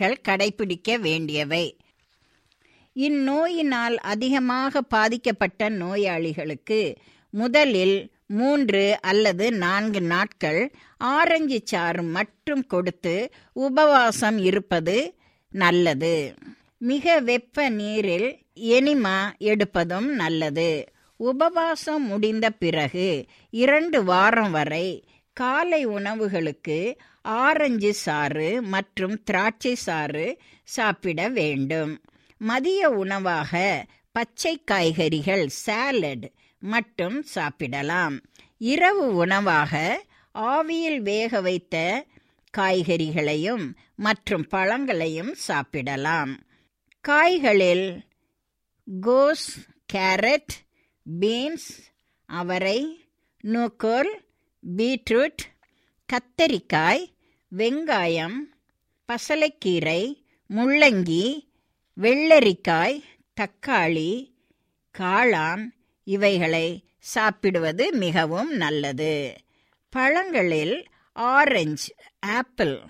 அவர்கள் கடைபிடிக்க வேண்டியவை. இந்நோயினால் அதிகமாக பாதிக்கப்பட்ட நோயாளிகளுக்கு முதலில் மூன்று அல்லது நான்கு நாட்கள் ஆரஞ்சு சாறு மட்டும் கொடுத்து உபவாசம் இருப்பது நல்லது. மிக வெப்ப நீரில் எனிமா எடுப்பதும் நல்லது. உபவாசம் முடிந்த பிறகு இரண்டு வாரம் வரை காலை உணவுகளுக்கு ஆரஞ்சு சாறு மற்றும் திராட்சை சாறு சாப்பிட வேண்டும். மதிய உணவாக பச்சை காய்கறிகள் சாலட் மட்டும் சாப்பிடலாம். இரவு உணவாக ஆவியில் வேக வைத்த காய்கறிகளையும் மற்றும் பழங்களையும் சாப்பிடலாம். காய்களில் கோஸ் கேரட் பீன்ஸ் அவரை நூக்கோல் பீட்ரூட் கத்தரிக்காய் வெங்காயம் பசலைக்கீரை முள்ளங்கி வெள்ளரிக்காய் தக்காளி காளான் இவைகளை சாப்பிடுவது மிகவும் நல்லது. பழங்களில் ஆரஞ்சு ஆப்பிள்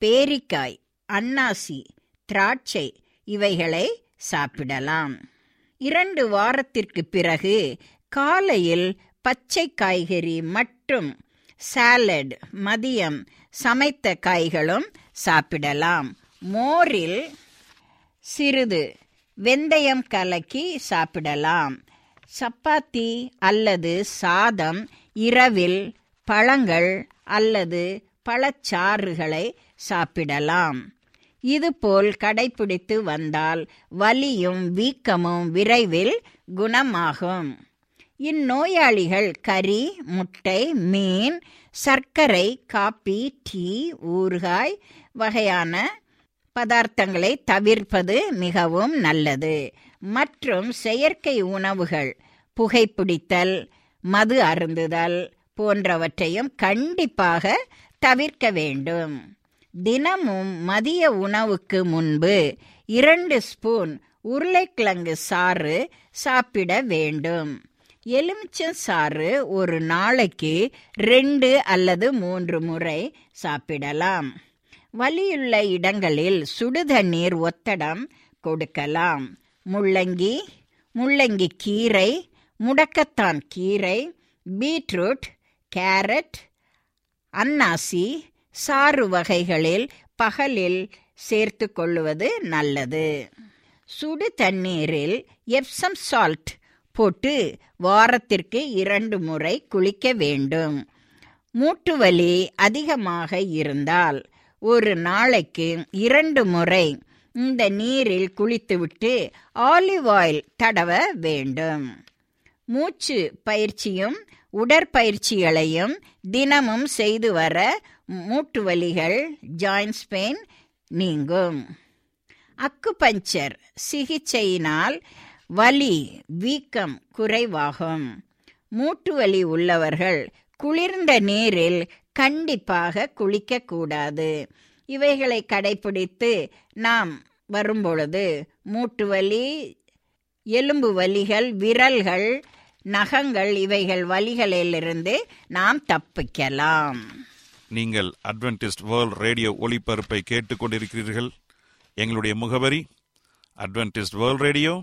பேரிக்காய் அன்னாசி திராட்சை இவைகளை சாப்பிடலாம். இரண்டு வாரத்திற்கு பிறகு காலையில் பச்சை காய்கறி மற்றும் சாலட் மதியம் சமைத்த காய்களும் சாப்பிடலாம். மோரில் சிறிது வெந்தயம் கலக்கி சாப்பிடலாம். சப்பாத்தி அல்லது சாதம் இரவில் பழங்கள் அல்லது பழச்சாறுகளை சாப்பிடலாம். இதுபோல் கடைபிடித்து வந்தால் வலியும் வீக்கமும் விரைவில் குணமாகும். இந்நோயாளிகள் கறி முட்டை மீன் சர்க்கரை காப்பி டீ ஊறுகாய் வகையான பதார்த்தங்களை தவிர்ப்பது மிகவும் நல்லது. மற்றும் செயற்கை உணவுகள் புகைப்பிடித்தல் மது அருந்துதல் போன்றவற்றையும் கண்டிப்பாக தவிர்க்க வேண்டும். தினமும் மதிய உணவுக்கு முன்பு இரண்டு ஸ்பூன் உருளைக்கிழங்கு சாறு சாப்பிட வேண்டும். எலுமிச்சம் சாறு ஒரு நாளைக்கு ரெண்டு அல்லது மூன்று முறை சாப்பிடலாம். வலியுள்ள இடங்களில் சுடுதண்ணீர் ஒத்தடம் கொடுக்கலாம். முள்ளங்கி முள்ளங்கி கீரை முடக்கத்தான் கீரை பீட்ரூட் கேரட் அன்னாசி சாறு வகைகளில் பகலில் சேர்த்து கொள்ளுவது நல்லது. சுடு தண்ணீரில் எப்சம் சால்ட் போட்டு வாரத்திற்கு இரண்டு முறை குளிக்க வேண்டும். மூட்டு வலி அதிகமாக இருந்தால் ஒரு நாளைக்கு இரண்டு முறை இந்த நீரில் குளித்துவிட்டு ஆலிவ் ஆயில் தடவ வேண்டும். மூச்சு பயிற்சியும் உடற்பயிற்சிகளையும் தினமும் செய்து வர மூட்டு வலிகள் ஜாயின்ஸ் பெயின் நீங்கும். அக்குபஞ்சர் சிகிச்சையினால் வலி வீக்கம் குறைவாகும். மூட்டு வலி உள்ளவர்கள் குளிர்ந்த நீரில் கண்டிப்பாக குளிக்கக்கூடாது இவைகளை கடைபிடித்து நாம் வரும்பொழுது மூட்டு வலி எலும்பு வலிகள் விரல்கள் நகங்கள் இவைகள் வலிகளிலிருந்து நாம் தப்பிக்கலாம். நீங்கள் அட்வென்டிஸ்ட் வேர்ல்ட் ரேடியோ ஒளிபரப்பை கேட்டுக்கொண்டிருக்கிறீர்கள். எங்களுடைய முகவரி அட்வென்டிஸ்ட் வேர்ல்ட் ரேடியோ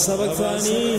سبق ثاني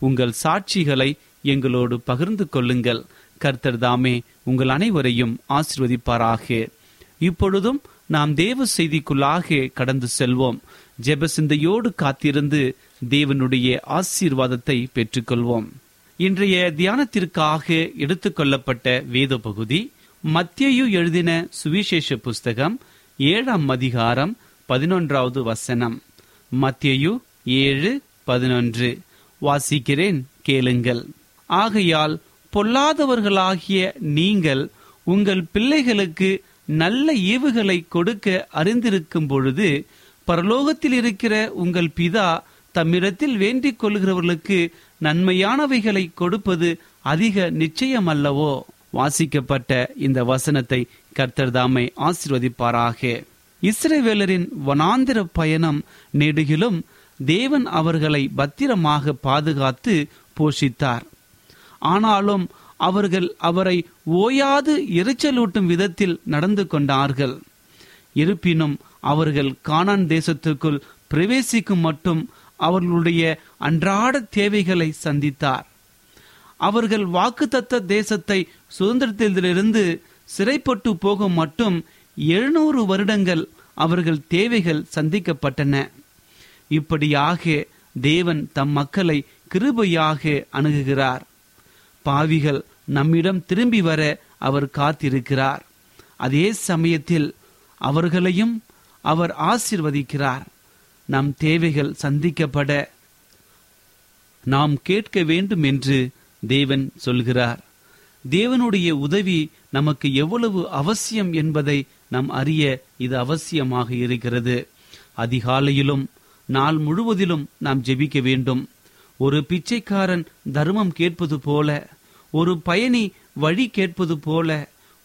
உங்கள் சாட்சிகளை எங்களோடு பகிர்ந்து கொள்ளுங்கள். கர்த்தர் தாமே உங்கள் அனைவரையும் ஆசிர்வதிப்பாராக. இப்பொழுதும் நாம் தேவ செய்திக்குள்ளாக கடந்து செல்வோம். ஜெப சிந்தையோடு காத்திருந்து தேவனுடைய ஆசீர்வாதத்தை பெற்றுக்கொள்வோம். இன்றைய தியானத்திற்காக எடுத்துக்கொள்ளப்பட்ட வேத பகுதி மத்தியு எழுதின சுவிசேஷ புஸ்தகம் ஏழாம் அதிகாரம் பதினொன்றாவது வசனம். மத்தியு ஏழு பதினொன்று. வாசிக்கிறேன் கேளுங்கள். ஆகையால் பொல்லாதவர்களாகிய நீங்கள் உங்கள் பிள்ளைகளுக்கு நல்ல ஈவுகளை கொடுக்க அறிந்திருக்கும் பொழுது பரலோகத்தில் இருக்கிற உங்கள் பிதா தம்மிடத்தில் வேண்டிக் கொள்கிறவர்களுக்கு நன்மையானவைகளை கொடுப்பது அதிக நிச்சயமல்லவோ? வாசிக்கப்பட்ட இந்த வசனத்தை கர்த்தர்தாமை ஆசிர்வதிப்பாராக. இஸ்ரேவேலரின் வனாந்திர பயணம் நெடுகிலும் தேவன் அவர்களை பத்திரமாக பாதுகாத்து போஷித்தார். ஆனாலும் அவர்கள் அவரை ஓயாது எரிச்சலூட்டும் விதத்தில் நடந்து கொண்டார்கள். இருப்பினும் அவர்கள் கானான் தேசத்துக்குள் பிரவேசிக்கும் மட்டும் அவர்களுடைய அன்றாட தேவைகளை சந்தித்தார். அவர்கள் வாக்குத்தத்த தேசத்தை சுதந்திரத்திலிருந்து சிறைப்பட்டு போகும் மட்டும் எழுநூறு வருடங்கள் அவர்கள் தேவைகள் சந்திக்கப்பட்டன. இப்படியாக தேவன் தம் மக்களை கிருபையாக அணுகுகிறார். பாவிகள் நம்மிடம் திரும்பி வர அவர் காத்திருக்கிறார். அதே சமயத்தில் அவர்களையும் அவர் ஆசிர்வதிக்கிறார். நம் தேவைகள் சந்திக்கப்பட நாம் கேட்க வேண்டும் என்று தேவன் சொல்கிறார். தேவனுடைய உதவி நமக்கு எவ்வளவு அவசியம் என்பதை நாம் அறிய இது அவசியமாக இருக்கிறது. அதிகாலையிலும் நாள் முழுவதிலும் நாம் ஜெபிக்க வேண்டும். ஒரு பிச்சைக்காரன் தர்மம் கேட்பது போல ஒரு பயணி வழி கேட்பது போல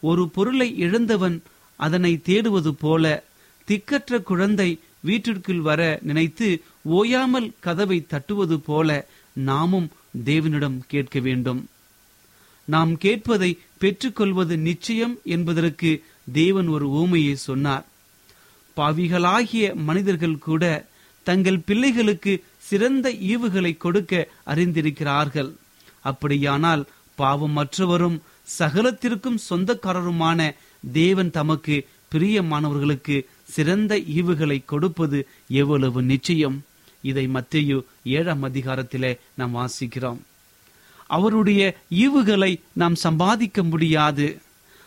ஒரு பொருளை இழந்தவன் அதனை தேடுவது போல திக்கற்ற குழந்தை வீட்டிற்குள் வர நினைத்து ஓயாமல் கதவை தட்டுவது போல நாமும் தேவனிடம் கேட்க வேண்டும். நாம் கேட்பதை பெற்றுக்கொள்வது நிச்சயம் என்பதற்கு தேவன் ஒரு ஊமையை சொன்னார். பாவிகளாகிய மனிதர்கள் கூட தங்கள் பிள்ளைகளுக்கு சிறந்த ஈவுகளை கொடுக்க அறிந்திருக்கிறார்கள். அப்படியானால் பாவம் மற்றவரும் சகலத்திற்கும் சொந்தக்காரருமான தேவன் தமக்கு பிரியமானவர்களுக்கு சிறந்த ஈவுகளை கொடுப்பது எவ்வளவு நிச்சயம். இதை மத்தியு ஏழாம் அதிகாரத்திலே நாம் வாசிக்கிறோம். அவருடைய ஈவுகளை நாம் சம்பாதிக்க முடியாது.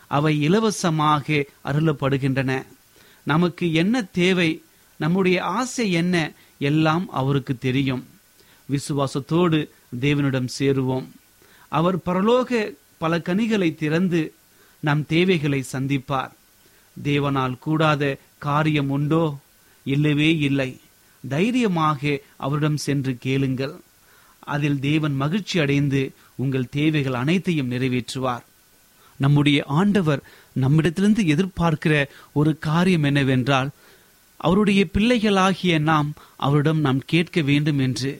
அவை இலவசமாக அருளப்படுகின்றன. நமக்கு என்ன தேவை? நம்முடைய ஆசை என்ன எல்லாம் அவருக்கு தெரியும். விசுவாசத்தோடு தேவனிடம் சேருவோம். அவர் பரலோக பல கனிகளை திறந்து நம் தேவைகளை சந்திப்பார். தேவனால் கூடாத காரியம் உண்டோ? இல்லவே இல்லை. தைரியமாக அவரிடம் சென்று கேளுங்கள். அதில் தேவன் மகிழ்ச்சி அடைந்து உங்கள் தேவைகள் அனைத்தையும் நிறைவேற்றுவார். நம்முடைய ஆண்டவர் நம்மிடத்திலிருந்து எதிர்பார்க்கிற ஒரு காரியம் என்னவென்றால் அவருடைய பிள்ளைகளாகிய நாம் அவரிடம் நாம் கேட்க வேண்டும் என்று.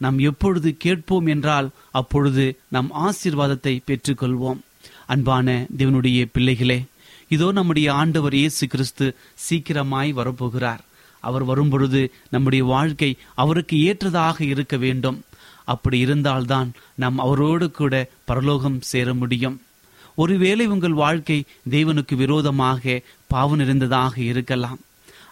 நாம் எப்பொழுது கேட்போம் என்றால் அப்பொழுது நம் ஆசீர்வாதத்தை பெற்றுக்கொள்வோம். அன்பான தேவனுடைய பிள்ளைகளே இதோ நம்முடைய ஆண்டவர் இயேசு கிறிஸ்து சீக்கிரமாய் வரப்போகிறார். அவர் வரும்பொழுது நம்முடைய வாழ்க்கை அவருக்கு ஏற்றதாக இருக்க வேண்டும். அப்படி இருந்தால்தான் நாம் அவரோடு கூட பரலோகம் சேர முடியும். ஒருவேளை உங்கள் வாழ்க்கை தேவனுக்கு விரோதமாக பாவ நிறைந்ததாக இருக்கலாம்.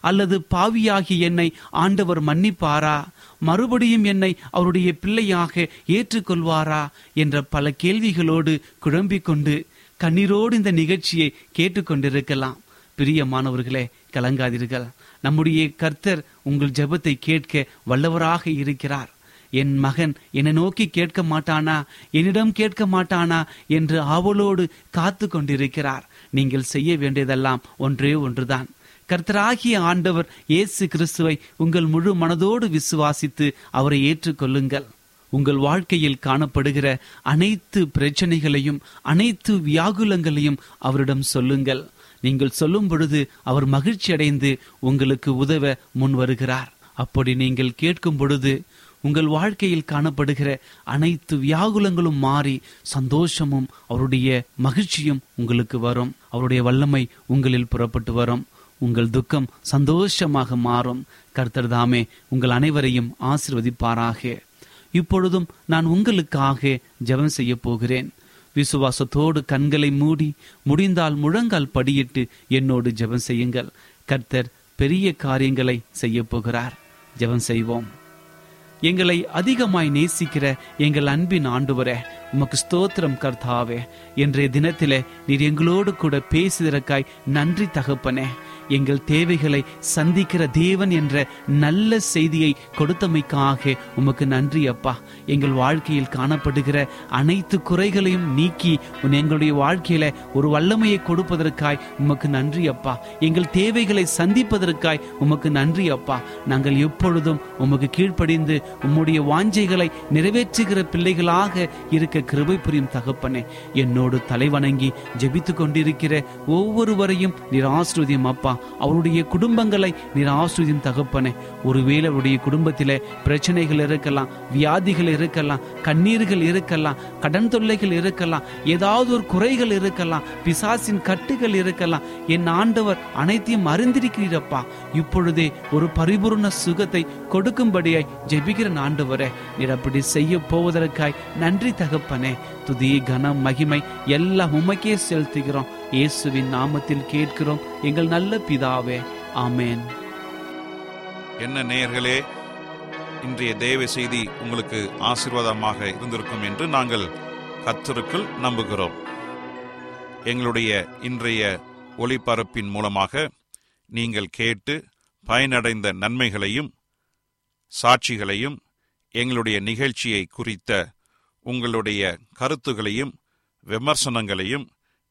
அல்லது பாவியாகி என்னை ஆண்டவர் மன்னிப்பாரா? மறுபடியும் என்னை அவருடைய பிள்ளையாக ஏற்றுக்கொள்வாரா? என்ற பல கேள்விகளோடு குழம்பிக் கொண்டு கண்ணீரோடு இந்த நிகழ்ச்சியை கேட்டுக்கொண்டிருக்கலாம். பிரியமானவர்களே கலங்காதீர்கள். நம்முடைய கர்த்தர் உங்கள் ஜெபத்தை கேட்க வல்லவராக இருக்கிறார். என் மகன் என்னை நோக்கி கேட்க மாட்டானா? என்னிடம் கேட்க மாட்டானா? என்று ஆவலோடு காத்து கொண்டிருக்கிறார் நீங்கள் செய்ய வேண்டியதெல்லாம் ஒன்றே ஒன்றுதான். கர்த்தராகிய ஆண்டவர் இயேசு கிறிஸ்துவை உங்கள் முழு மனதோடு விசுவாசித்து அவரை ஏற்றுக்கொள்ளுங்கள். உங்கள் வாழ்க்கையில் காணப்படுகிற அனைத்து பிரச்சனைகளையும் அனைத்து வியாகுலங்களையும் அவரிடம் சொல்லுங்கள். நீங்கள் சொல்லும் பொழுது அவர் மகிழ்ச்சி அடைந்து உங்களுக்கு உதவ முன் வருகிறார் அப்படி நீங்கள் கேட்கும் பொழுது உங்கள் வாழ்க்கையில் காணப்படுகிற அனைத்து வியாகுலங்களும் மாறி சந்தோஷமும் அவருடைய மகிழ்ச்சியும் உங்களுக்கு வரும். அவருடைய வல்லமை உங்களில் புறப்பட்டு வரும். உங்கள் துக்கம் சந்தோஷமாக மாறும். கர்த்தர் தாமே உங்கள் அனைவரையும் ஆசிர்வதிப்பாராக. இப்பொழுதும் நான் உங்களுக்காக ஜெபம் செய்ய போகிறேன். விசுவாசத்தோடு கண்களை மூடி முடிந்தால் முழங்கால் படியிட்டு என்னோடு ஜெபம் செய்யுங்கள். கர்த்தர் பெரிய காரியங்களை செய்ய போகிறார். ஜெபம் செய்வோம். எங்களை அதிகமாய் நேசிக்கிற எங்கள் அன்பின் ஆண்டுவரே உமக்கு ஸ்தோத்திரம் கர்த்தாவே. இன்றைய தினத்திலே நீர் எங்களோடு கூட பேசுதற்காய் நன்றி தகப்பனே. எங்கள் தேவைகளை சந்திக்கிற தேவன் என்ற நல்ல செய்தியை கொடுத்தமைக்காக உமக்கு நன்றி அப்பா. எங்கள் வாழ்க்கையில் காணப்படுகிற அனைத்து குறைகளையும் நீக்கி உன் எங்களுடைய வாழ்க்கையில ஒரு வல்லமையை கொடுப்பதற்காய் உமக்கு நன்றி அப்பா. எங்கள் தேவைகளை சந்திப்பதற்காய் உமக்கு நன்றி அப்பா. நாங்கள் எப்பொழுதும் உமக்கு கீழ்ப்படிந்து உம்முடைய வாஞ்சைகளை நிறைவேற்றுகிற பிள்ளைகளாக இருக்க கிருபை புரியும் தகப்பனே. என்னோடு தலைவணங்கி ஜெபித்து கொண்டிருக்கிற ஒவ்வொருவரையும் நீர் அப்பா. அவருடைய குடும்பங்களை நீர் ஆசிர்வதியும் தகப்பனே. ஒருவேளை அவருடைய குடும்பத்திலே பிரச்சனைகள் இருக்கலாம் வியாதிகள் இருக்கலாம் கண்ணீர்கள் இருக்கலாம் கடன் தொல்லைகள் இருக்கலாம் ஏதாவது ஒரு குறைகள் இருக்கலாம் பிசாசின் கட்டுகள் இருக்கலாம். என் ஆண்டவர் அனைத்தையும் அறிந்திருக்கிறீரப்பா. இப்பொழுதே ஒரு பரிபூர்ண சுகத்தை கொடுக்கும்படியாய் ஜெபிக்கிற ஆண்டவரே. நீர் அப்படி செய்ய போவதற்காய் நன்றி தகப்பனே. துதி கனம் மகிமை எல்லாம் உமக்கே செலுத்துகிறோம். இயேசுவின் நாமத்தில் கேட்கிறோம். எங்கள் நல்ல பிதாவே ஆமேன். என்ன நேயர்களே இன்றைய தேவ செய்தி உங்களுக்கு ஆசீர்வாதமாக இருந்திருக்கும் என்று நாங்கள் கர்த்தருக்குள் நம்புகிறோம். எங்களுடைய இன்றைய ஒளிபரப்பின் மூலமாக நீங்கள் கேட்டு பயனடைந்த நன்மைகளையும் சாட்சிகளையும் எங்களுடைய நிகழ்ச்சியை குறித்த உங்களுடைய கருத்துகளையும் விமர்சனங்களையும்